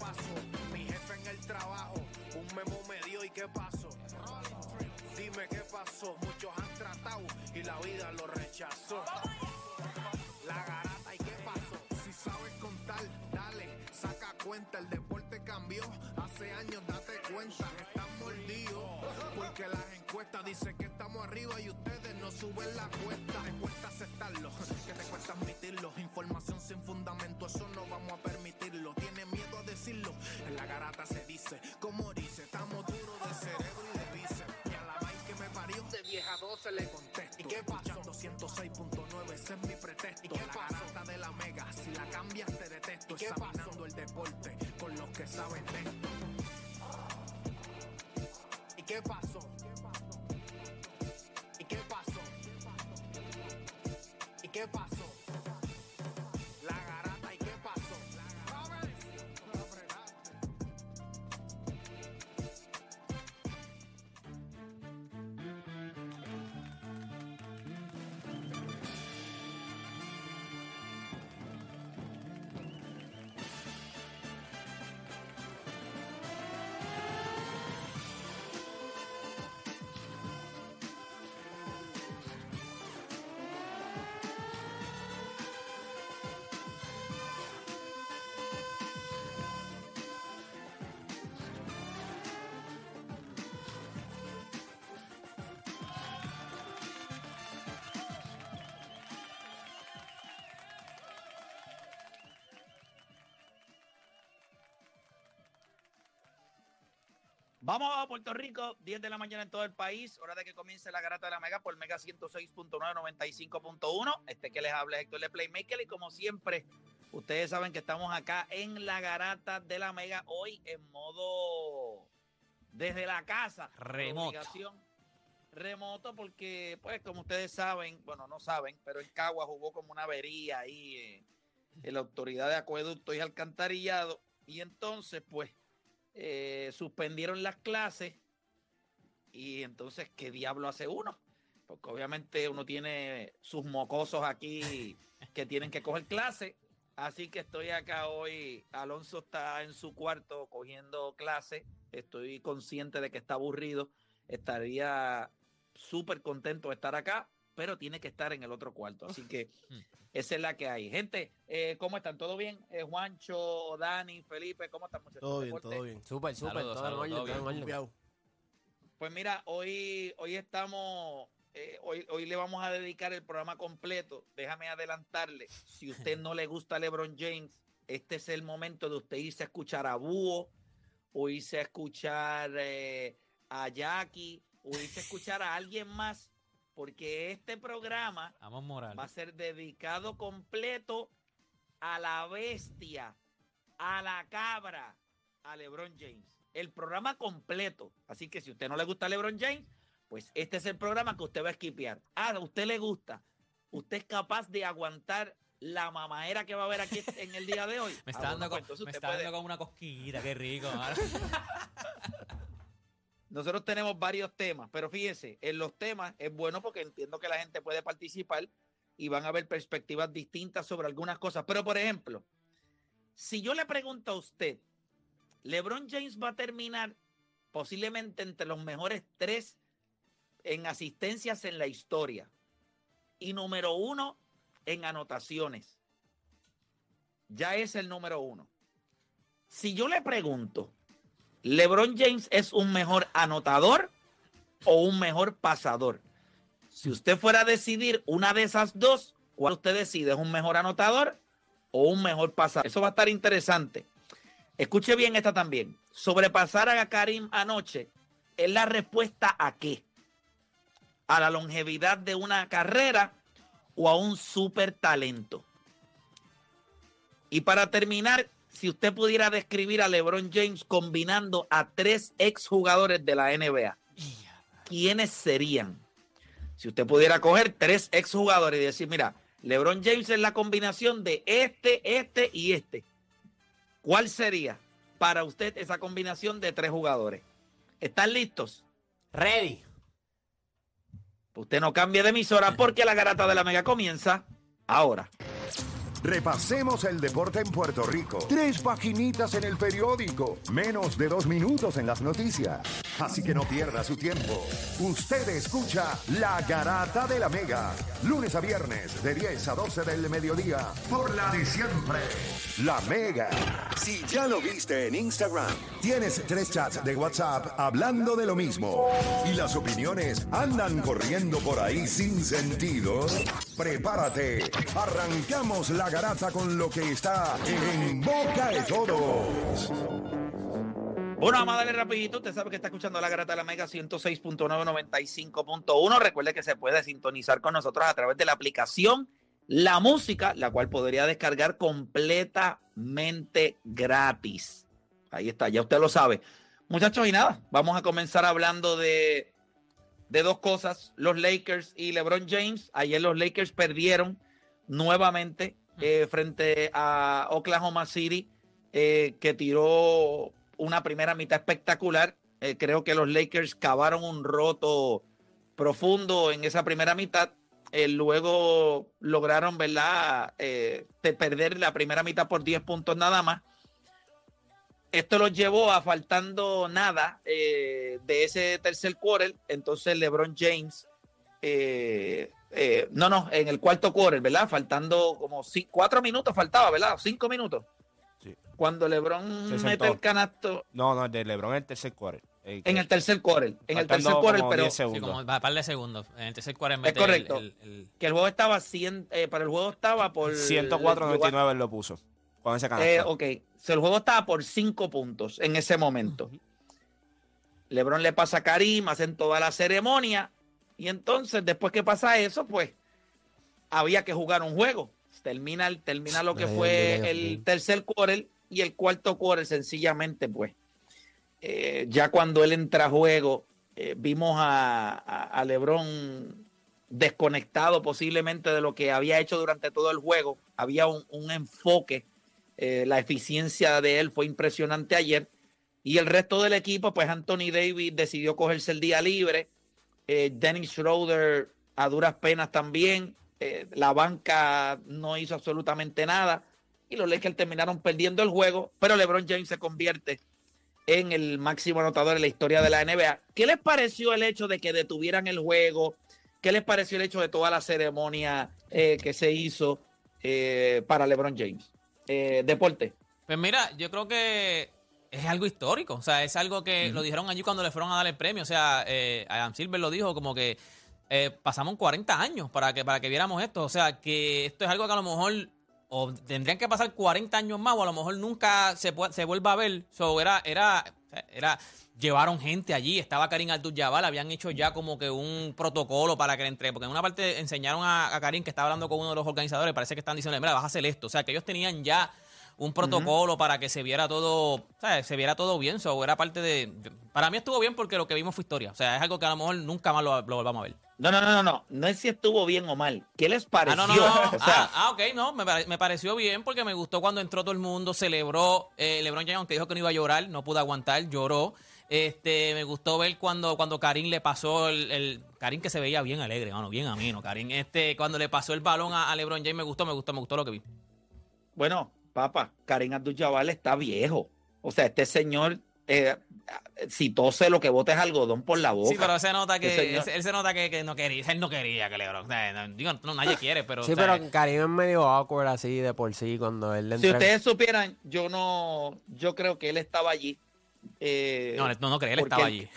Pasó, mi jefe en el trabajo, un memo me dio y qué pasó. Dime qué pasó, muchos han tratado y la vida lo rechazó. La garata y qué pasó, si sabes contar, dale, saca cuenta, el deporte cambió, hace años date cuenta, están mordidos, porque las encuestas dicen que estamos arriba y ustedes no suben la cuesta, te cuesta aceptarlo, que te cuesta admitirlo, información sin fundamento, eso no vamos a a decirlo, en la garata se dice, como dice, estamos duros de cerebro y de bíceps, y a la vaina que me parió, de vieja 12 le contesto, ¿y qué pasó? 206.9, ese es mi pretexto, ¿y qué la garata de la mega, si la cambias te detesto, ¿Y qué examinando el deporte con los que saben de esto. ¿Y qué pasó? ¿Y qué pasó? ¿Y qué pasó? Vamos a Puerto Rico, 10 de la mañana en todo el país, hora de que comience la garata de la Mega por Mega 106.9, 95.1. Este que les habla es Héctor de Playmaker y como siempre, ustedes saben que estamos acá en la garata de la Mega hoy en modo desde la casa. Remoto. Remoto porque, pues, como ustedes saben, bueno, no saben, pero en Cagua jugó como una avería ahí eh, en la autoridad de acueducto y alcantarillado y entonces, pues, eh, suspendieron las clases y entonces, ¿qué diablo hace uno? Porque obviamente uno tiene sus mocosos aquí que tienen que coger clase. Así que estoy acá hoy. Alonso está en su cuarto cogiendo clase. Estoy consciente de que está aburrido. Estaría súper contento de estar acá, pero tiene que estar en el otro cuarto. Así que esa es la que hay. Gente, eh, ¿cómo están? ¿Todo bien? Eh, Juancho, Dani, Felipe, ¿cómo están muchachos? Todo bien, todo bien. Súper, súper, todo todo todo bien. Pues mira, hoy, hoy estamos, eh, hoy, hoy le vamos a dedicar el programa completo. Déjame adelantarle. Si usted no le gusta LeBron James, este es el momento de usted irse a escuchar a Búho, o irse a escuchar eh, a Jackie, o irse a escuchar a alguien más, porque este programa va a ser dedicado completo a la bestia, a la cabra, a LeBron James. El programa completo. Así que si a usted no le gusta LeBron James, pues este es el programa que usted va a esquipear. Ah, a usted le gusta. Usted es capaz de aguantar la mamadera que va a haber aquí en el día de hoy. Me Ah, está, bueno, dando, pues con- me está puede- dando como una cosquillita, qué rico. Nosotros tenemos varios temas, pero fíjese, en los temas es bueno porque entiendo que la gente puede participar y van a ver perspectivas distintas sobre algunas cosas. Pero, por ejemplo, si yo le pregunto a usted, LeBron James va a terminar posiblemente entre los mejores tres en asistencias en la historia y número uno en anotaciones. Ya es el número uno. Si yo le pregunto, ¿LeBron James es un mejor anotador o un mejor pasador? Si usted fuera a decidir una de esas dos, ¿cuál usted decide? ¿Es un mejor anotador o un mejor pasador? Eso va a estar interesante. Escuche bien esta también. Sobrepasar a Karim anoche es la respuesta a qué? ¿A la longevidad de una carrera o a un super talento? Y para terminar, si usted pudiera describir a LeBron James combinando a tres exjugadores de la NBA, ¿quiénes serían? Si usted pudiera coger tres exjugadores y decir, mira, LeBron James es la combinación de este, este y este. ¿Cuál sería para usted esa combinación de tres jugadores? ¿Están listos? Ready. Usted no cambie de emisora porque la garata de la mega comienza ahora. Repasemos el deporte en Puerto Rico. Tres paginitas en el periódico. Menos de dos minutos en las noticias. Así que no pierda su tiempo. Usted escucha La Garata de la Mega. Lunes a viernes de 10 a 12 del mediodía. Por la de siempre. La Mega. Si ya lo viste en Instagram, tienes tres chats de WhatsApp hablando de lo mismo. Y las opiniones andan corriendo por ahí sin sentido. Prepárate. Arrancamos la garata con lo que está en boca de todos. Bueno, vamos a darle rapidito. Usted sabe que está escuchando la Garata de la Mega 106.995.1. Recuerde que se puede sintonizar con nosotros a través de la aplicación La Música, la cual podría descargar completamente gratis. Ahí está, ya usted lo sabe. Muchachos, y nada, vamos a comenzar hablando de, de dos cosas. Los Lakers y LeBron James. Ayer los Lakers perdieron nuevamente eh, frente a Oklahoma City, eh, que tiró una primera mitad espectacular. Eh, creo que los Lakers cavaron un roto profundo en esa primera mitad. luego lograron, ¿verdad?, de perder la primera mitad por 10 puntos nada más. Esto los llevó a faltando nada de ese tercer quarter. Entonces LeBron James eh, no, no, en el cuarto quarter, ¿verdad? Faltando como cuatro minutos faltaba, ¿verdad? Cinco minutos. Sí. Cuando LeBron mete el canasto. No, no, de LeBron en el tercer quarter. en el tercer quarter. En el tercer quarter, pero. Sí, como un par de segundos. En el tercer quarter mete Es correcto. Que el juego estaba 100, eh, para el juego estaba por. 104.99 él lo puso. Con ese canasto. Eh, ok. el juego estaba por cinco puntos en ese momento. LeBron le pasa a Karim, hacen toda la ceremonia y entonces, después que pasa eso, pues había que jugar un juego. Termina, termina lo que fue el tercer quarter y el cuarto quarter, sencillamente, pues. Eh, ya cuando él entra a juego, eh, vimos a, LeBron desconectado posiblemente de lo que había hecho durante todo el juego. Había un, enfoque, eh, la eficiencia de él fue impresionante ayer. Y el resto del equipo, pues Anthony Davis decidió cogerse el día libre Dennis Schroeder a duras penas también. Eh, la banca no hizo absolutamente nada. Y los Lakers terminaron perdiendo el juego. Pero LeBron James se convierte en el máximo anotador en la historia de la NBA. ¿Qué les pareció el hecho de que detuvieran el juego? ¿Qué les pareció el hecho de toda la ceremonia eh, que se hizo para LeBron James? deporte. Pues mira, yo creo que es algo histórico. O sea, es algo que lo dijeron allí cuando le fueron a dar el premio. O sea, eh, Adam Silver lo dijo como que eh, pasamos 40 años para que, para que viéramos esto. O sea, que esto es algo que a lo mejor o tendrían que pasar 40 años más o a lo mejor nunca se, se vuelva a ver. So, era, era, era, llevaron gente allí, estaba Karim Abdul-Jabbar, habían hecho ya como que un protocolo para que le entre, porque en una parte enseñaron a, Karim que estaba hablando con uno de los organizadores, parece que están diciendo, mira, vas a hacer esto. O sea, que ellos tenían ya un protocolo para que se viera todo, ¿sabes? Se viera todo bien. So, era parte de. Para mí estuvo bien porque lo que vimos fue historia. O sea, es algo que a lo mejor nunca más lo, volvamos a ver. No, no, no, no, no. No es si estuvo bien o mal. ¿Qué les pareció? Ah, no, no, ah, ah, ok, no. Me, pareció bien porque me gustó cuando entró todo el mundo, celebró. Eh, LeBron James, aunque dijo que no iba a llorar, no pudo aguantar, lloró. Este, me gustó ver cuando, cuando Karim le pasó el, el Karim que se veía bien alegre, mano, bien ameno, Karim. Este, cuando le pasó el balón a, a LeBron James me gustó, me gustó, me gustó lo que vi. Bueno, papá, Karim Abdul-Jabbar está viejo. O sea, este señor, eh, si tose lo que bote es algodón por la boca. Sí, pero se nota que, él se nota que, no quería, él no quería que LeBron, digo, no, nadie quiere, pero... Sí, pero Karim es medio awkward así de por sí cuando él le Si ustedes supieran, yo no, yo creo que él estaba allí eh, No, no, no creía, él estaba él- allí.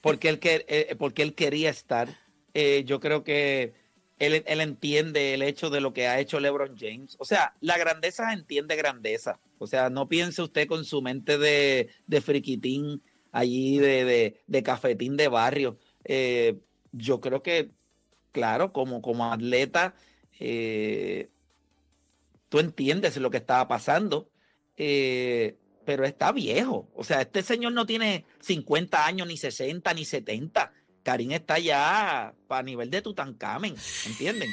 porque él, que- eh, porque él quería estar. Eh, yo creo que él, él entiende el hecho de lo que ha hecho LeBron James. O sea, la grandeza entiende grandeza. O sea, no piense usted con su mente de, de friquitín allí, de, de, de cafetín de barrio. Eh, yo creo que, claro, como, como atleta, eh, tú entiendes lo que estaba pasando. eh, pero está viejo. O sea, este señor no tiene 50 años, ni 60, ni 70. Karim está ya a nivel de Tutankamen, ¿entienden?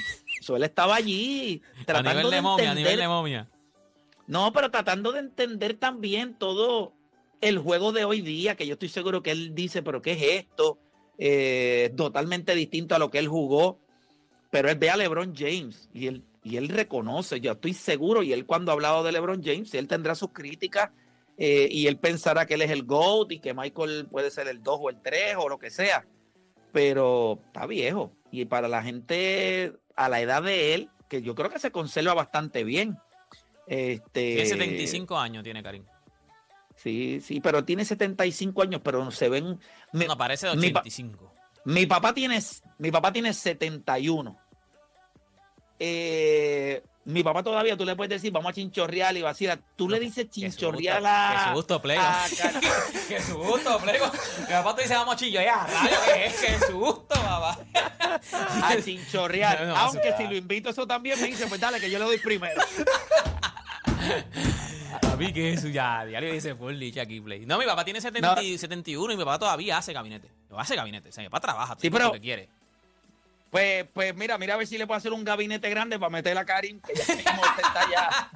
Él estaba allí A tratando nivel de de momia, a nivel entender- de momia. no, pero tratando de entender también todo el juego de hoy día, que yo estoy seguro que él dice, pero ¿qué es esto? Eh, totalmente distinto a lo que él jugó. Pero él ve a LeBron James y él, y él reconoce, yo estoy seguro, y él cuando ha hablado de LeBron James, él tendrá sus críticas eh, y él pensará que él es el GOAT y que Michael puede ser el 2 o el 3 o lo que sea. Pero está viejo. Y para la gente a la edad de él, que yo creo que se conserva bastante bien. Este, Tiene 75 años, tiene Karim. Sí, sí, pero tiene 75 años, pero se ven. Mi, No, parece de mi pa- 85. mi papá tiene, mi papá tiene 71. Eh, mi papá todavía, tú le puedes decir, vamos a chinchorrear y vacilar. Tú le dices chinchorrear a. Que su gusto plego. que su gusto plego. Mi papá te dice vamos a. Ya, rayo, que es que su gusto, papá. a chinchorrear. No, no, Aunque si lo invito, eso también me dice, pues dale, que yo le doy primero. Papi, que eso ya, diario dice full liche aquí, play. No, mi papá tiene 70 No. y 71 y mi papá todavía hace gabinete. No hace gabinete. O sea, mi papá trabaja. Sí, pero- lo que quiere. Pues, pues mira, mira a ver si le puedo hacer un gabinete grande para meter a Karim, que ya mismo está ya.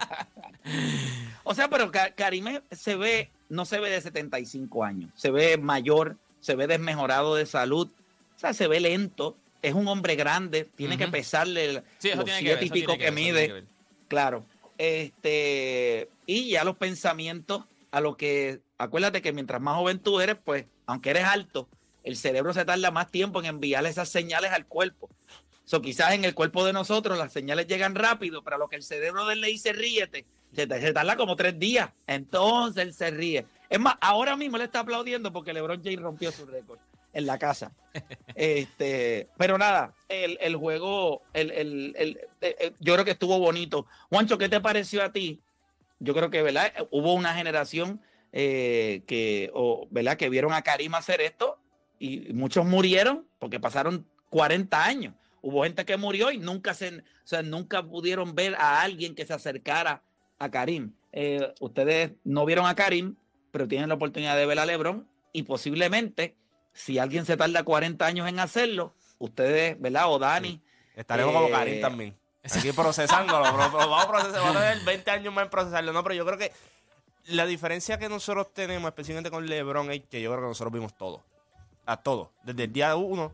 o sea, pero Ka- Karim se ve, no se ve de 75 años, se ve mayor, se ve desmejorado de salud, o sea, se ve lento, es un hombre grande, tiene que pesarle el- Sí, los siete y pico que mide. que. Claro. Este, y ya los pensamientos, a lo que, acuérdate que mientras más joven tú eres, pues, aunque eres alto, el cerebro se tarda más tiempo en enviarle esas señales al cuerpo. So, quizás en el cuerpo de nosotros las señales llegan rápido, pero lo que el cerebro de él le dice ríete, se, ta- se tarda como tres días. Entonces él se ríe. Es más, ahora mismo él está aplaudiendo porque LeBron James rompió su récord en la casa. este, pero nada, el, el juego, el, el- el- eh, eh, yo creo que estuvo bonito. Juancho, ¿qué te pareció a ti? Yo creo que, ¿verdad? Hubo una generación eh, que, o, ¿verdad? Que vieron a Karim hacer esto y muchos murieron porque pasaron 40 años. Hubo gente que murió y nunca se, o sea, nunca pudieron ver a alguien que se acercara a Karim. Eh, ustedes no vieron a Karim, pero tienen la oportunidad de ver a LeBron y posiblemente, si alguien se tarda 40 años en hacerlo, ustedes, ¿verdad? O Dani, Estaremos como Eh, Karim también. Aquí procesándolo, pero vamos a procesar, vamos a tener 20 años más en procesarlo. No, pero yo creo que la diferencia que nosotros tenemos, especialmente con LeBron, es que yo creo que nosotros vimos todo. A todo. Desde el día 1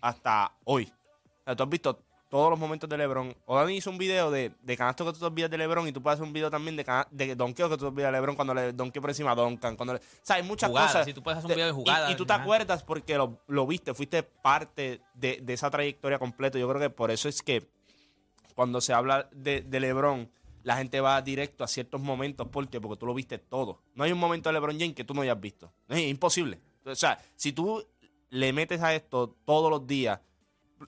hasta hoy. O sea, tú has visto todos los momentos de LeBron. O Dani hizo un video de, de canasto que tú te olvidas de LeBron y tú puedes hacer un video también de, cana- de donkeo que tú te olvidas de LeBron cuando le donkeo por encima a Duncan. Cuando le- o sea, hay muchas Jugadas, cosas. si tú puedes hacer un de- video de y- jugadas. Y, tú te acuerdas porque lo, lo viste, fuiste parte de, de esa trayectoria completa. Yo creo que por eso es que cuando se habla de, de LeBron, la gente va directo a ciertos momentos. ¿Por qué? Porque tú lo viste todo. No hay un momento de LeBron James que tú no hayas visto. Es imposible. O sea, si tú le metes a esto todos los días,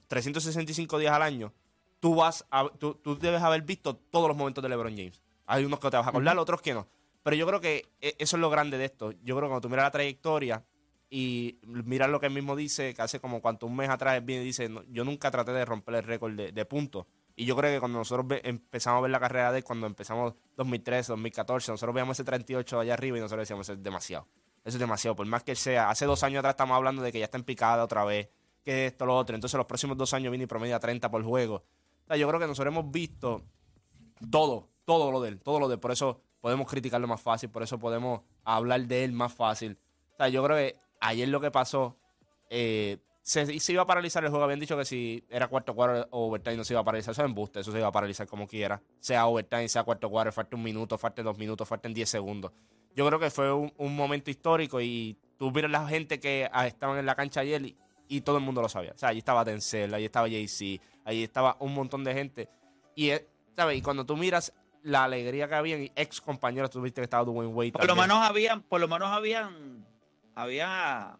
365 días al año, tú vas a, tú, tú debes haber visto todos los momentos de LeBron James. Hay unos que te vas a acordar, otros que no. Pero yo creo que e- eso es lo grande de esto. Yo creo que cuando tú miras la trayectoria y miras lo que él mismo dice, que hace como cuanto un mes atrás él viene y dice, "No, yo nunca traté de romper el récord de, de puntos. Y yo creo que cuando nosotros empezamos a ver la carrera de él, cuando empezamos 2013, 2014, nosotros veíamos ese 38 allá arriba y nosotros decíamos, es demasiado. Eso es demasiado. Por más que sea, hace dos años atrás estamos hablando de que ya está en picada otra vez, que esto, lo otro. Entonces los próximos dos años viene y promedia 30 por juego. O sea, yo creo que nosotros hemos visto todo, todo lo de él, todo lo de él. Por eso podemos criticarlo más fácil, por eso podemos hablar de él más fácil. O sea, yo creo que ayer lo que pasó, eh, se, iba a paralizar el juego. Habían dicho que si era cuarto cuadro o overtime no se iba a paralizar. Eso es embuste, eso se iba a paralizar como quiera. Sea overtime, sea cuarto cuadro, falta un minuto, falta dos minutos, falten 10 segundos. Yo creo que fue un, un momento histórico y tú miras la gente que ah, estaban en la cancha ayer y, y todo el mundo lo sabía. O sea, allí estaba Denzel, allí estaba Jay-Z, allí estaba un montón de gente. Y, eh, ¿sabes? Y cuando tú miras la alegría que había y ex compañeros, tú viste que estaba Dwayne Wade. Por lo menos habían, por lo menos habían, había,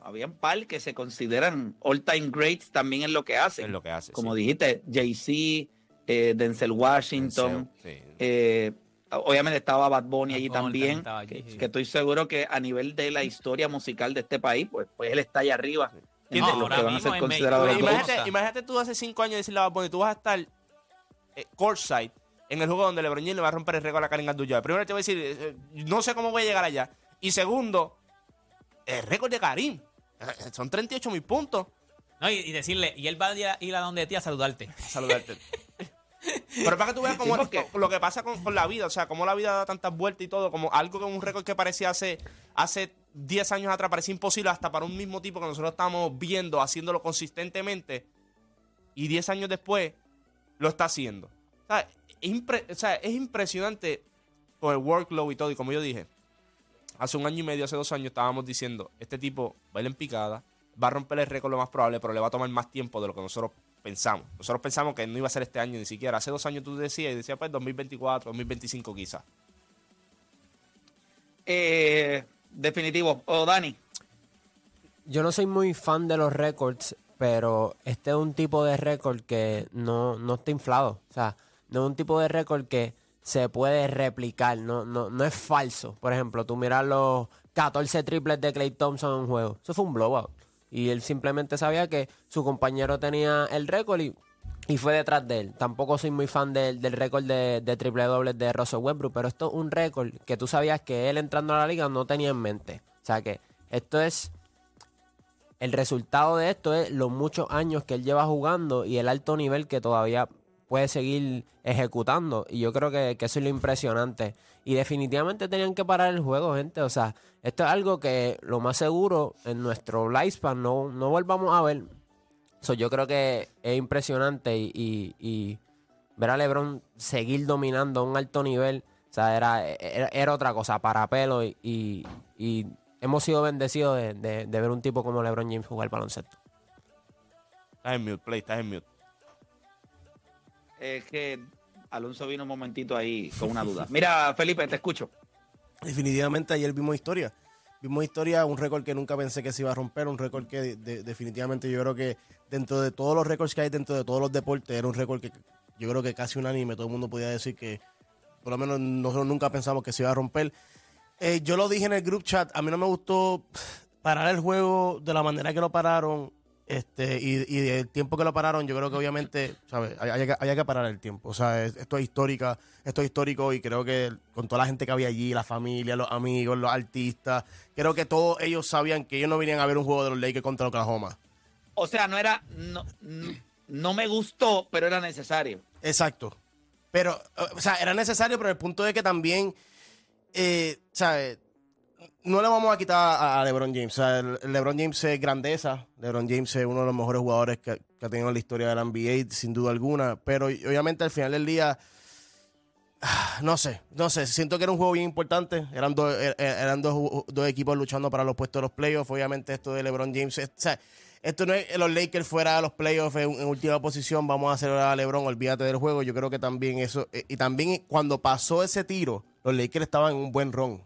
habían par que se consideran all time greats también en lo que hacen. es lo que hace. Como sí. dijiste, Jay-Z, eh, Denzel Washington, Sí. eh, obviamente estaba Bad Bunny allí también, estaba allí, que, sí. que estoy seguro que a nivel de la historia musical de este país, pues, pues él está allá arriba. ¿Quién entre de- los ahora que van a mismo ser en considerados México, los Imagínate-. Imagínate, tú hace cinco años decirle a Bad Bunny, tú vas a estar eh, courtside en el juego donde LeBron James le va a romper el récord a la Karim Abdul-Jabbar. Primero te voy a decir, eh, eh, no sé cómo voy a llegar allá. Y segundo, el récord de Karim. Eh, Son 38 mil puntos. No, y, y decirle, y él va a ir a, ir a donde ti a saludarte. A saludarte. Pero para que tú veas cómo Sí, lo que pasa con, con la vida, o sea, cómo la vida da tantas vueltas y todo, como algo que un récord que parecía hace, hace 10 años atrás, parecía imposible hasta para un mismo tipo que nosotros estábamos viendo, haciéndolo consistentemente, y 10 años después lo está haciendo. O sea, es, impre- o sea, es impresionante con el workload y todo, y como yo dije, hace un año y medio, hace dos años estábamos diciendo, este tipo va a ir en picada, va a romper el récord lo más probable, pero le va a tomar más tiempo de lo que nosotros pensamos. Nosotros pensamos que no iba a ser este año ni siquiera. Hace dos años tú decías y decías, pues 2024, 2025 quizás. Eh, definitivo. O Dani. Yo no soy muy fan de los récords, pero este es un tipo de récord que no, no está inflado. O sea, no es un tipo de récord que se puede replicar, no, no, no es falso. Por ejemplo, tú miras los 14 triples de Clay Thompson en un juego. Eso fue un blowout. Y él simplemente sabía que su compañero tenía el récord y, y fue detrás de él. Tampoco soy muy fan del, del récord de, de triple dobles de Russell Westbrook, pero esto es un récord que tú sabías que él entrando a la liga no tenía en mente. O sea que esto es el resultado de esto es los muchos años que él lleva jugando y el alto nivel que todavía puede seguir ejecutando. Y yo creo que, que eso es lo impresionante. Y definitivamente tenían que parar el juego, gente. O sea, esto es algo que lo más seguro en nuestro lifespan no, no volvamos a ver. So, yo creo que es impresionante y, y- ver a LeBron seguir dominando a un alto nivel, o sea, era, era, otra cosa, para pelo y, y- hemos sido bendecidos de, de- ver un tipo como LeBron James jugar baloncesto. Estás en mute, play, estás en mute. Es que Alonso vino un momentito ahí con una duda. Mira, Felipe, te escucho. Definitivamente ayer vimos historia. Vimos historia, un récord que nunca pensé que se iba a romper, un récord que de- de- definitivamente yo creo que dentro de todos los récords que hay dentro de todos los deportes, era un récord que yo creo que casi unánime, todo el mundo podía decir que por lo menos nosotros nunca pensamos que se iba a romper. Eh, yo lo dije en el group chat, a mí no me gustó parar el juego de la manera que lo pararon este y, y el tiempo que lo pararon, yo creo que obviamente, ¿sabes? Hay que, parar el tiempo. O sea, es- esto es histórica, esto es histórico y creo que con toda la gente que había allí, la familia, los amigos, los artistas, creo que todos ellos sabían que ellos no venían a ver un juego de los Lakers contra Oklahoma. O sea, no era. No, no me gustó, pero era necesario. Exacto. Pero, o sea, era necesario, pero el punto de que también, eh, ¿sabes? No le vamos a quitar a, a LeBron James. O sea, LeBron James es grandeza. LeBron James es uno de los mejores jugadores que, que ha tenido en la historia de la NBA, sin duda alguna. Pero obviamente al final del día, ah, no sé, no sé. Siento que era un juego bien importante. Eran, dos er- er- eran dos, dos equipos luchando para los puestos de los playoffs. Obviamente esto de LeBron James, es- o sea, esto no es los Lakers fuera de los playoffs en, en última posición, vamos a hacer a LeBron, olvídate del juego. Yo creo que también eso, eh, y también cuando pasó ese tiro, los Lakers estaban en un buen ron.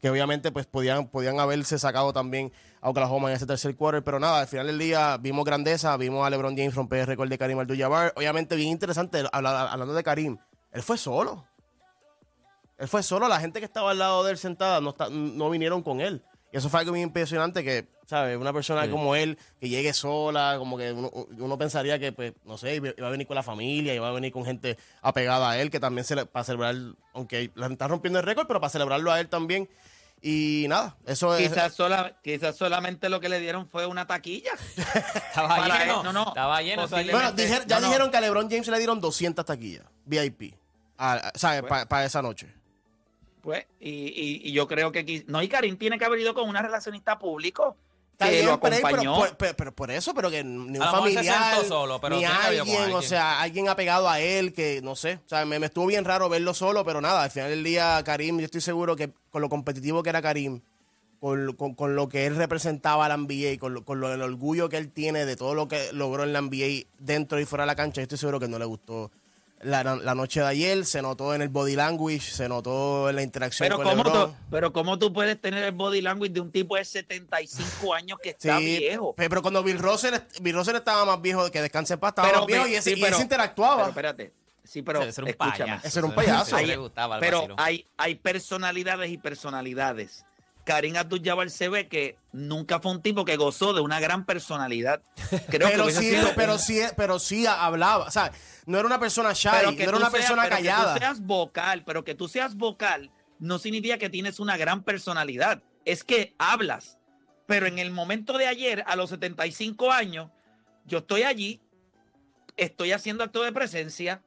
Que obviamente pues podían, podían haberse sacado también a Oklahoma en ese tercer quarter, pero nada, al final del día vimos grandeza, vimos a LeBron James romper el récord de Karim Abdul-Jabbar. Obviamente bien interesante, habla- hablando de Karim, él fue solo. Él fue solo, la gente que estaba al lado de él sentada no, no vinieron con él. Y eso fue algo bien impresionante que, ¿sabes? Una persona Sí. como él, que llegue sola, como que uno, uno pensaría que, pues, no sé, iba a venir con la familia, iba a venir con gente apegada a él, que también se le, para celebrar, aunque la está rompiendo el récord, pero para celebrarlo a él también. Y nada, eso es... Quizás, sola, quizás solamente lo que le dieron fue una taquilla. Estaba Para lleno. él, no, no. Estaba lleno. Bueno, dijer- ya no, no. dijeron que a LeBron James le dieron 200 taquillas, VIP, a- a- ¿sabes? Bueno. Para esa noche. Pues, y, y- y yo creo que. No, y Karim tiene que haber ido con una relacionista público que bien, lo pero, pero- acompañó. pero- pero- pero por eso, pero que ni un se familiar, sentó solo, pero ni alguien, o sea, alguien apegado a él, que no sé, o sea, me, me estuvo bien raro verlo solo, pero nada, al final del día, Karim, yo estoy seguro que con lo competitivo que era Karim, con, con- con lo que él representaba a la NBA, con, lo- con lo- el orgullo que él tiene de todo lo que logró en la NBA dentro y fuera de la cancha, yo estoy seguro que no le gustó la, la noche de ayer, se notó en el body language, se notó en la interacción Pero con ¿cómo, LeBron. tú, pero ¿cómo tú puedes tener el body language de un tipo de 75 años que está Sí, viejo? pe- pero cuando Bill Russell, Bill Russell estaba más viejo, que descanse en paz, estaba Pero más viejo y ese, sí, y ese pero- interactuaba. Pero espérate. Sí, pero Ese era un escúchame. payaso. Ese era un payaso. Hay- pero hay, hay personalidades y personalidades. Karim Abdul-Jabbar se ve que nunca fue un tipo que gozó de una gran personalidad. Creo que pero hubiese sí, sido pero sí, pero sí hablaba, o sea, no era una persona shy, pero no que era una seas- persona pero que callada. tú seas vocal, pero que tú seas vocal no significa que tienes una gran personalidad. Es que hablas. Pero en el momento de ayer, a los 75 años, yo estoy allí, estoy haciendo acto de presencia,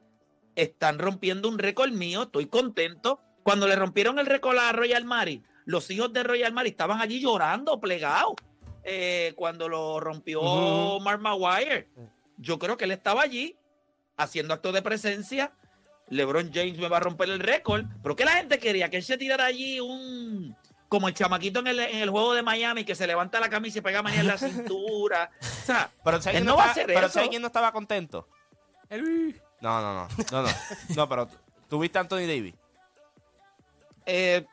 están rompiendo un récord mío, estoy contento. Cuando le rompieron el récord a Royal Mari, los hijos de Royal Mari estaban allí llorando, plegados. eh, cuando lo rompió Ujú. Mark Maguire. Yo creo que él estaba allí haciendo acto de presencia. LeBron James me va a romper el récord. Pero que la gente quería que él se tirara allí un. Como el chamaquito en el, en el juego de Miami que se levanta la camisa y pega mañana en la cintura. O sea, Pero ¿sabes Él no va a hacer pero eso. ¿sabes quién no estaba contento? No, no, no. No, no. No, pero ¿tú viste a Anthony Davis? eh,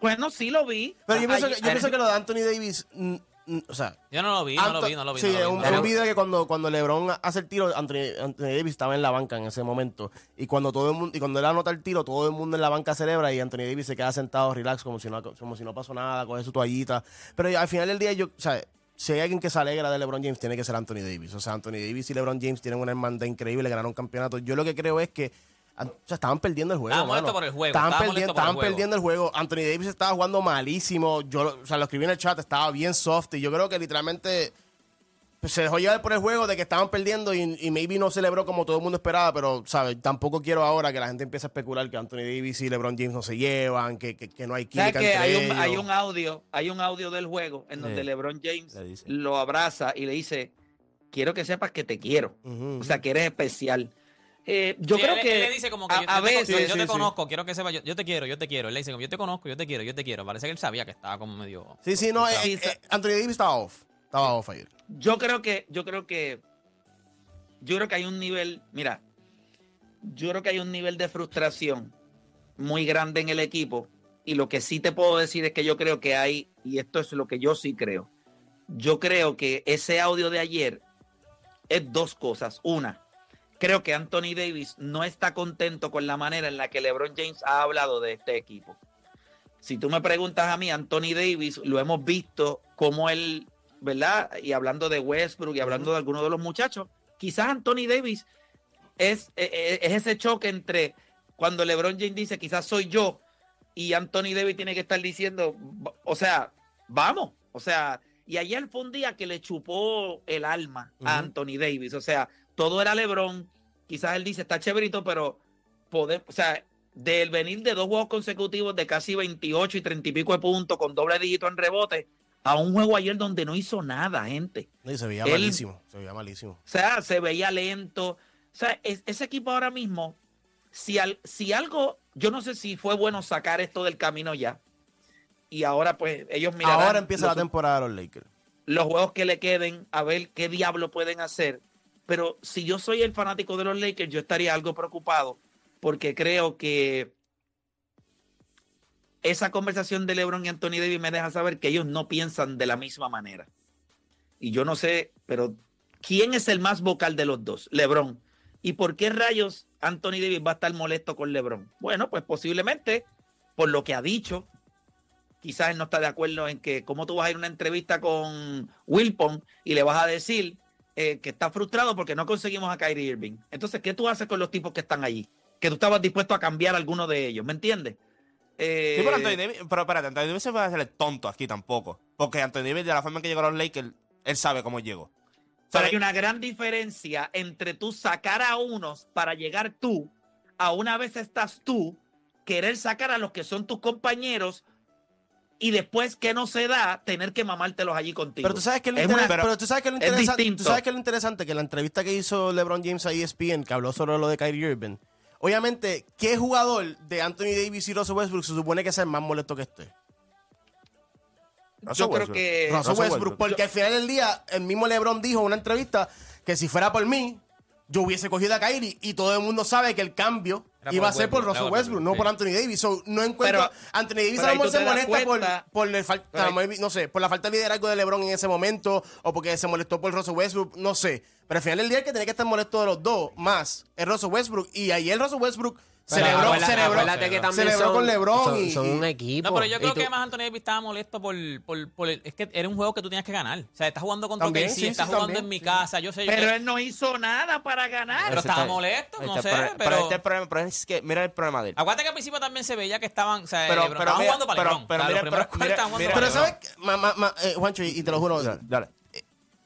bueno, sí lo vi. Pero yo pienso, que, yo pienso que lo de Anthony Davis, mm, mm, o sea, Yo no lo vi, no lo Anto- vi, no lo vi. Sí, no lo vi, es un, no es lo un vi. video que cuando, cuando LeBron hace el tiro, Anthony, Anthony Davis estaba en la banca en ese momento. Y cuando todo el mundo, y cuando él anota el tiro, todo el mundo en la banca celebra y Anthony Davis se queda sentado, relax, como si no, como si no pasó nada, coge su toallita. Pero al final del día, yo, o sea, si hay alguien que se alegra de LeBron James, tiene que ser Anthony Davis. O sea, Anthony Davis y LeBron James tienen una hermandad increíble, ganaron campeonato. Yo lo que creo es que o sea, estaban perdiendo el juego. Estaba molesto mano. por el juego, Estaban, estaba perdi- molesto por el estaban juego. perdiendo el juego. Anthony Davis estaba jugando malísimo. Yo, lo- o sea, lo escribí en el chat, estaba bien soft. Y yo creo que literalmente pues, se dejó llevar por el juego de que estaban perdiendo y, y maybe no celebró como todo el mundo esperaba, pero, ¿sabes? Tampoco quiero ahora que la gente empiece a especular que Anthony Davis y LeBron James no se llevan, que, que- que no hay ¿Sabes química que entre hay un, ellos. hay un audio, hay un audio del juego en donde Sí. LeBron James Le lo abraza y le dice, quiero que sepas que te quiero. Ujú. O sea, que eres especial. Eh, yo Sí, creo él- que él le dice como que a, yo, a yo te, veces yo Sí, te sí, sí. conozco, quiero que sepa, yo, yo te quiero, yo te quiero. Él le dice como yo te conozco, yo te quiero, yo te quiero. Parece que él sabía que estaba como medio. Sí, sí, no, eh, eh, Anthony Davis estaba off. Estaba off ayer. yo creo que, yo creo que, yo creo que hay un nivel, mira, yo creo que hay un nivel de frustración muy grande en el equipo. Y lo que sí te puedo decir es que yo creo que hay, y esto es lo que yo sí creo, yo creo que ese audio de ayer es dos cosas. Una, creo que Anthony Davis no está contento con la manera en la que LeBron James ha hablado de este equipo. Si tú me preguntas a mí, Anthony Davis, lo hemos visto como él, ¿verdad? Y hablando de Westbrook y hablando de algunos de los muchachos, quizás Anthony Davis es, eh, es ese choque entre cuando LeBron James dice quizás soy yo y Anthony Davis tiene que estar diciendo, "Va- o sea, vamos, o sea, y ayer fue un día que le chupó el alma a. Anthony Davis, o sea, todo era LeBron, quizás él dice, está chéverito, pero poder, o sea, del venir de dos juegos consecutivos de casi 28 y 30 y pico de puntos con doble dígito en rebote a un juego ayer donde no hizo nada, gente. No, y se veía Él- malísimo. Se veía malísimo. O sea, se veía lento. O sea, es- ese equipo ahora mismo, si, al- si algo, yo no sé si fue bueno sacar esto del camino ya. Y ahora pues ellos mirarán Ahora empieza los, la temporada de los Lakers. los juegos que le queden a ver qué diablo pueden hacer. Pero si yo soy el fanático de los Lakers, yo estaría algo preocupado porque creo que esa conversación de LeBron y Anthony Davis me deja saber que ellos no piensan de la misma manera. Y yo no sé, pero ¿quién es el más vocal de los dos? LeBron. ¿Y por qué rayos Anthony Davis va a estar molesto con LeBron? Bueno, pues posiblemente por lo que ha dicho. Quizás él no está de acuerdo en que cómo tú vas a ir a una entrevista con Wilpon y le vas a decir eh, que está frustrado porque no conseguimos a Kyrie Irving. Entonces, ¿qué tú haces con los tipos que están allí? Que tú estabas dispuesto a cambiar alguno de ellos, ¿me entiendes? Eh, Sí, pero Anthony Davis, pero espérate, Anthony Davis se a hacer el tonto aquí tampoco. Porque Anthony Davis, de la forma en que llegó a los Lakers, él sabe cómo llegó. Pero hay una gran diferencia entre tú sacar a unos para llegar tú, a una vez estás tú, querer sacar a los que son tus compañeros y después que no se da, tener que mamártelos allí contigo. Pero tú sabes que lo, una- pero tú sabes que lo es interesante, distinto. tú sabes que lo interesante que la entrevista que hizo LeBron James a ESPN, que habló sobre lo de Kyrie Irving, obviamente, ¿qué jugador de Anthony Davis y Russell Westbrook se supone que es el más molesto que esté? yo Russell creo Westbrook. que... Russell Westbrook. porque al final del día, el mismo LeBron dijo en una entrevista que si fuera por mí, yo hubiese cogido a Kyrie y todo el mundo sabe que el cambio Era iba a ser por Russell Westbrook, no por. Anthony Davis. So, no encuentro. Pero- Anthony Davis a ahí lo mejor se molesta por, cuenta- por, el fal- pero a ahí- lo mejor, no sé, por la falta de liderazgo de LeBron en ese momento o porque se molestó por Russell Westbrook, no sé. Pero al final del día el que tenía que estar molesto de los dos más es Russell Westbrook. Y ayer Russell Westbrook celebró, acuérdate- celebró, que también celebró son- con LeBron son, y- son y- un equipo. No, pero yo creo tú- que más Anthony Davis estaba molesto por, por, por el- es que era un juego que tú tenías que ganar. O sea, estás jugando contra También, KC, sí, estás sí, jugando también, en mi sí. casa, yo sé yo- Pero él no hizo nada para ganar. Pero estaba molesto, no este sé, pro- pero- este problema, pero es que, mira el problema de él. Acuérdate que al principio también se veía que estaban, o sea, Pero- LeBron- pero estaban mira- jugando para LeBron. pero O sea, mira- los primeros pero- mira- sabes, ma- ma- ma- eh, Juancho, y, y te lo juro, Dale, dale.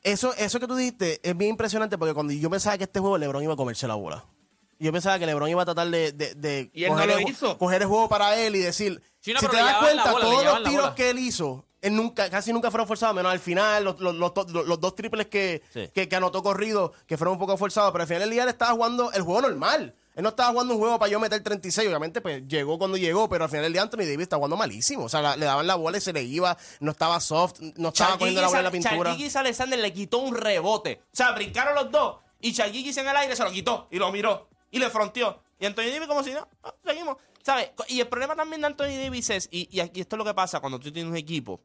Eso, eso que tú dijiste es bien impresionante porque cuando yo pensaba que este juego LeBron iba a comerse la bola. Yo pensaba que LeBron iba a tratar de, de, de Y él no coger, lo el, ju- hizo. coger el juego para él y decir, Sí, no, si te das cuenta, bola, todos los tiros que él hizo, él nunca, casi nunca fueron forzados, menos al final, los, los, los, los- los dos triples que, Sí. que, que anotó corrido, que fueron un poco forzados, pero al final del día él estaba jugando el juego normal. Él no estaba jugando un juego para yo meter 36, obviamente pues llegó cuando llegó, pero al final del día Anthony Davis está jugando malísimo. O sea, la- le daban la bola y se le iba, no estaba soft, no estaba cogiendo la bola en la pintura. Chargigis Alexander le quitó un rebote. O sea, brincaron los dos. Y Chargigis en el aire se lo quitó y lo miró. Y le fronteó. Y Anthony Davis como si no, ah, seguimos. ¿Sabes? Y el problema también de Anthony Davis es, y, y aquí esto es lo que pasa cuando tú tienes un equipo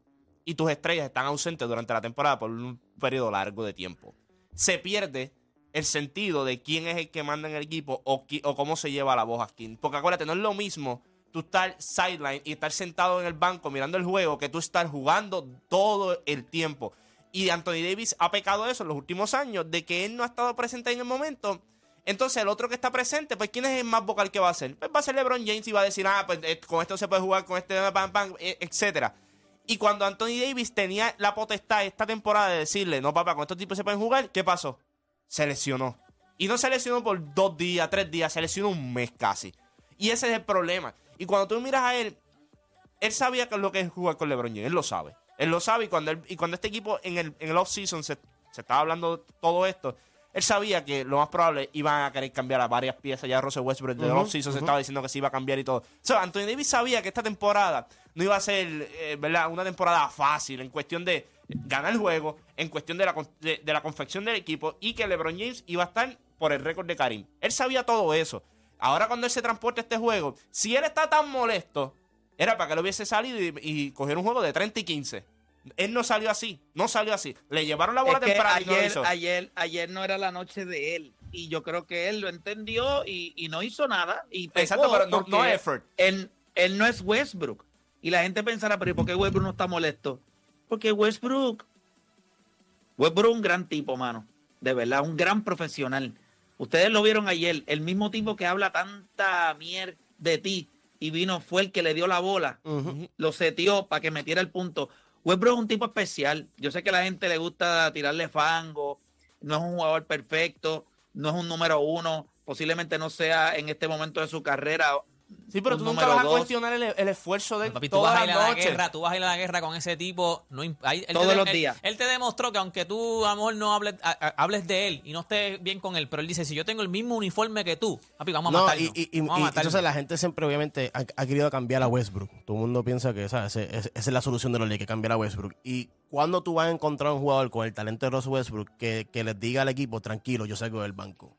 y tus estrellas están ausentes durante la temporada por un periodo largo de tiempo. Se pierde el sentido de quién es el que manda en el equipo o, o cómo se lleva la voz aquí. Porque acuérdate, no es lo mismo tú estar sideline y estar sentado en el banco mirando el juego que tú estar jugando todo el tiempo. Y Anthony Davis ha pecado eso en los últimos años, de que él no ha estado presente en el momento. Entonces, el otro que está presente, pues, ¿quién es el más vocal que va a ser? Pues va a ser LeBron James y va a decir, ah, pues eh, con esto se puede jugar, con este, pam, eh, etcétera. Y cuando Anthony Davis tenía la potestad esta temporada de decirle, no, papá, con estos tipos se pueden jugar, ¿qué pasó? Se lesionó. Y no se lesionó por dos días, tres días, se lesionó un mes casi. Y ese es el problema. Y cuando tú miras a él, él sabía lo que es jugar con LeBron James. Él lo sabe. Él lo sabe. Y cuando, él- y cuando este equipo en el, en el off-season se, se estaba hablando todo esto, él sabía que lo más probable iban a querer cambiar a varias piezas. Ya Russell Westbrook del off-season se estaba diciendo que se iba a cambiar y todo. O sea, Anthony Davis sabía que esta temporada no iba a ser eh, ¿verdad? una temporada fácil en cuestión de ganar el juego, en cuestión de la, de, de la confección del equipo y que LeBron James iba a estar por el récord de Karim. Él sabía todo eso. Ahora cuando él se transporta a este juego, si él está tan molesto, era para que él hubiese salido y, y coger un juego de 30 y 15. Él no salió así, no salió así. Le llevaron la bola Es que temprano y no lo ayer, hizo. ayer, ayer no era la noche de él. Y yo creo que él lo entendió y, y no hizo nada. Y Exacto, pero no- no effort. Él, él no es Westbrook. Y la gente pensará, pero ¿y por qué Westbrook no está molesto? Porque Westbrook. Westbrook es un gran tipo, mano. De verdad, un gran profesional. Ustedes lo vieron ayer. El mismo tipo que habla tanta mierda de ti y vino fue el que le dio la bola lo setió para que metiera el punto. Westbrook es un tipo especial. Yo sé que a la gente le gusta tirarle fango. No es un jugador perfecto. No es un número uno. Posiblemente no sea en este momento de su carrera. Sí, pero tú nunca vas a dos. cuestionar el, el esfuerzo de él Papi, tú vas a ir a la noches. guerra, tú vas a ir a la guerra con ese tipo. No, ahí- él Todos te, los él- días. Él, te demostró que aunque tú a lo mejor no hables, a- a- hables de él y no estés bien con él, pero él dice, si yo tengo el mismo uniforme que tú, papi, vamos a No, matarnos. y, y- y- a entonces la gente siempre obviamente ha, ha querido cambiar a Westbrook. Todo el mundo piensa que ¿sabes? Esa es la solución de los Lakers, cambiar a Westbrook. Y cuando tú vas a encontrar un jugador con el talento de Ross Westbrook que, que les diga al equipo, tranquilo, yo salgo del banco.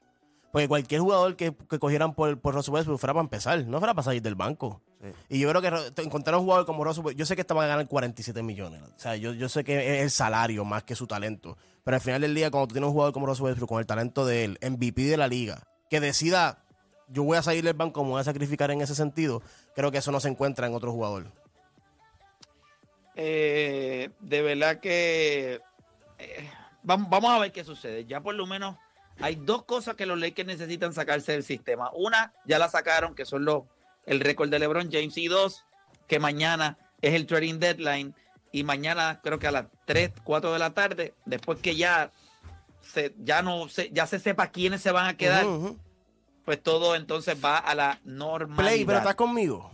Porque cualquier jugador que, que cogieran por, por Russell Westbrook fuera para empezar, no fuera para salir del banco. Y yo creo que encontrar un jugador como Russell Westbrook, yo sé que va a ganar 47 millones. O sea, yo, yo sé que es el salario más que su talento. Pero al final del día, cuando tú tienes un jugador como Russell Westbrook, con el talento de él, MVP de la liga, que decida, yo voy a salir del banco, me voy a sacrificar en ese sentido, creo que eso no se encuentra en otro jugador. Eh, de verdad que eh, vam- vamos a ver qué sucede. Ya por lo menos hay dos cosas que los Lakers necesitan sacarse del sistema. Una, ya la sacaron, que son los el récord de LeBron James. Y dos, que mañana es el trading deadline. Y mañana creo que a las 3, 4 de la tarde, después que ya se, ya no se, ya se sepa quiénes se van a quedar, pues todo entonces va a la normalidad. Play, pero estás conmigo.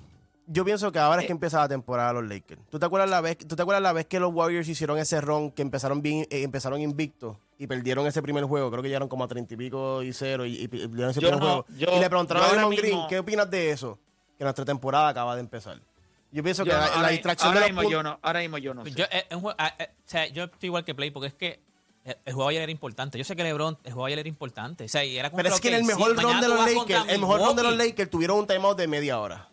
Yo pienso que ahora es que empieza la temporada los Lakers. ¿Tú te acuerdas la vez, tú te acuerdas la vez que los Warriors hicieron ese ron que empezaron bien, eh, empezaron invictos y perdieron ese primer juego? Creo que llegaron como a treinta y pico y cero y, y perdieron ese Yo primer no, juego. yo- y le preguntaron a Draymond Green, ¿qué opinas de eso? Que nuestra temporada acaba de empezar. Yo pienso Yo que no, la, la distracción ahora de los mismo yo no, ahora mismo yo no sé. Yo, eh, un ah, eh, o sea, yo estoy igual que Play, porque es que el, juego ayer era importante. Yo sé que LeBron, el juego ayer era importante. O sea, y era como Pero es que en el mejor mañana de los Lakers, el mejor run de los. Lakers tuvieron un timeout de media hora.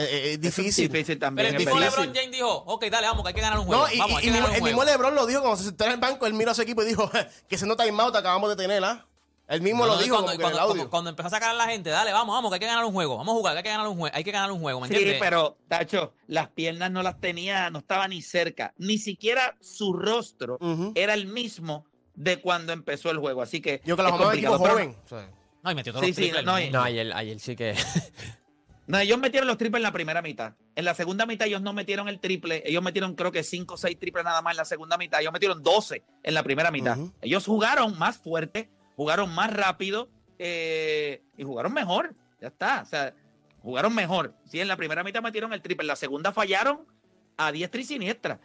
Eh, eh, es difícil. difícil Pero también. el es mismo. LeBron James dijo, ok, dale, vamos, que hay que ganar un juego. No, y, vamos, hay y- que y ganar un el mismo juego. LeBron lo dijo cuando se sentó en el banco, él miró a su equipo y dijo que ese no timeout acabamos de tener, ¿ah? Él mismo No, lo no, dijo cuando, como que en el cuando- audio. como- cuando empezó a sacar a la gente, dale, vamos, vamos, que hay que ganar un juego. Vamos a jugar, que hay que ganar un juego. Hay que ganar un juego, ¿me Sí, entiendes? pero, Tacho, las piernas no las tenía, no estaba ni cerca. Ni siquiera su rostro era el mismo de cuando empezó el juego. Así que. Yo que la es complicado, pero joven. o sea, No, y metió todos Sí, los sí, triples. no, y- mundo. No, ayer, ayer sí que. No, ellos metieron los triples en la primera mitad. En la segunda mitad ellos no metieron el triple. Ellos metieron creo que 5 o 6 triples nada más en la segunda mitad. Ellos metieron 12 en la primera mitad. Ellos jugaron más fuerte, jugaron más rápido eh, y jugaron mejor. Ya está. O sea, jugaron mejor. Sí, en la primera mitad metieron el triple. En la segunda fallaron a diestra y siniestra.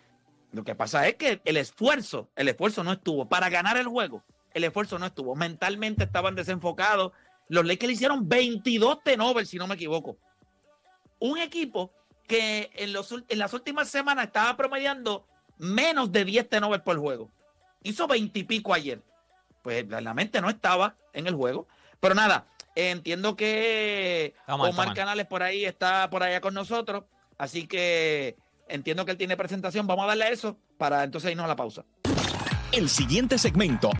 Lo que pasa es que el esfuerzo, el esfuerzo no estuvo. Para ganar el juego, el esfuerzo no estuvo. Mentalmente estaban desenfocados. Los Lakers le hicieron 22 tenovers, si no me equivoco un equipo que en, los, en las últimas semanas estaba promediando menos de 10 tenovers por juego. Hizo 20 y pico ayer. Pues la mente no estaba en el juego. Pero nada, eh, entiendo que mal, Omar. Canales por ahí está por allá con nosotros. Así que entiendo que él tiene presentación. Vamos a darle a eso para entonces irnos a la pausa. El siguiente segmento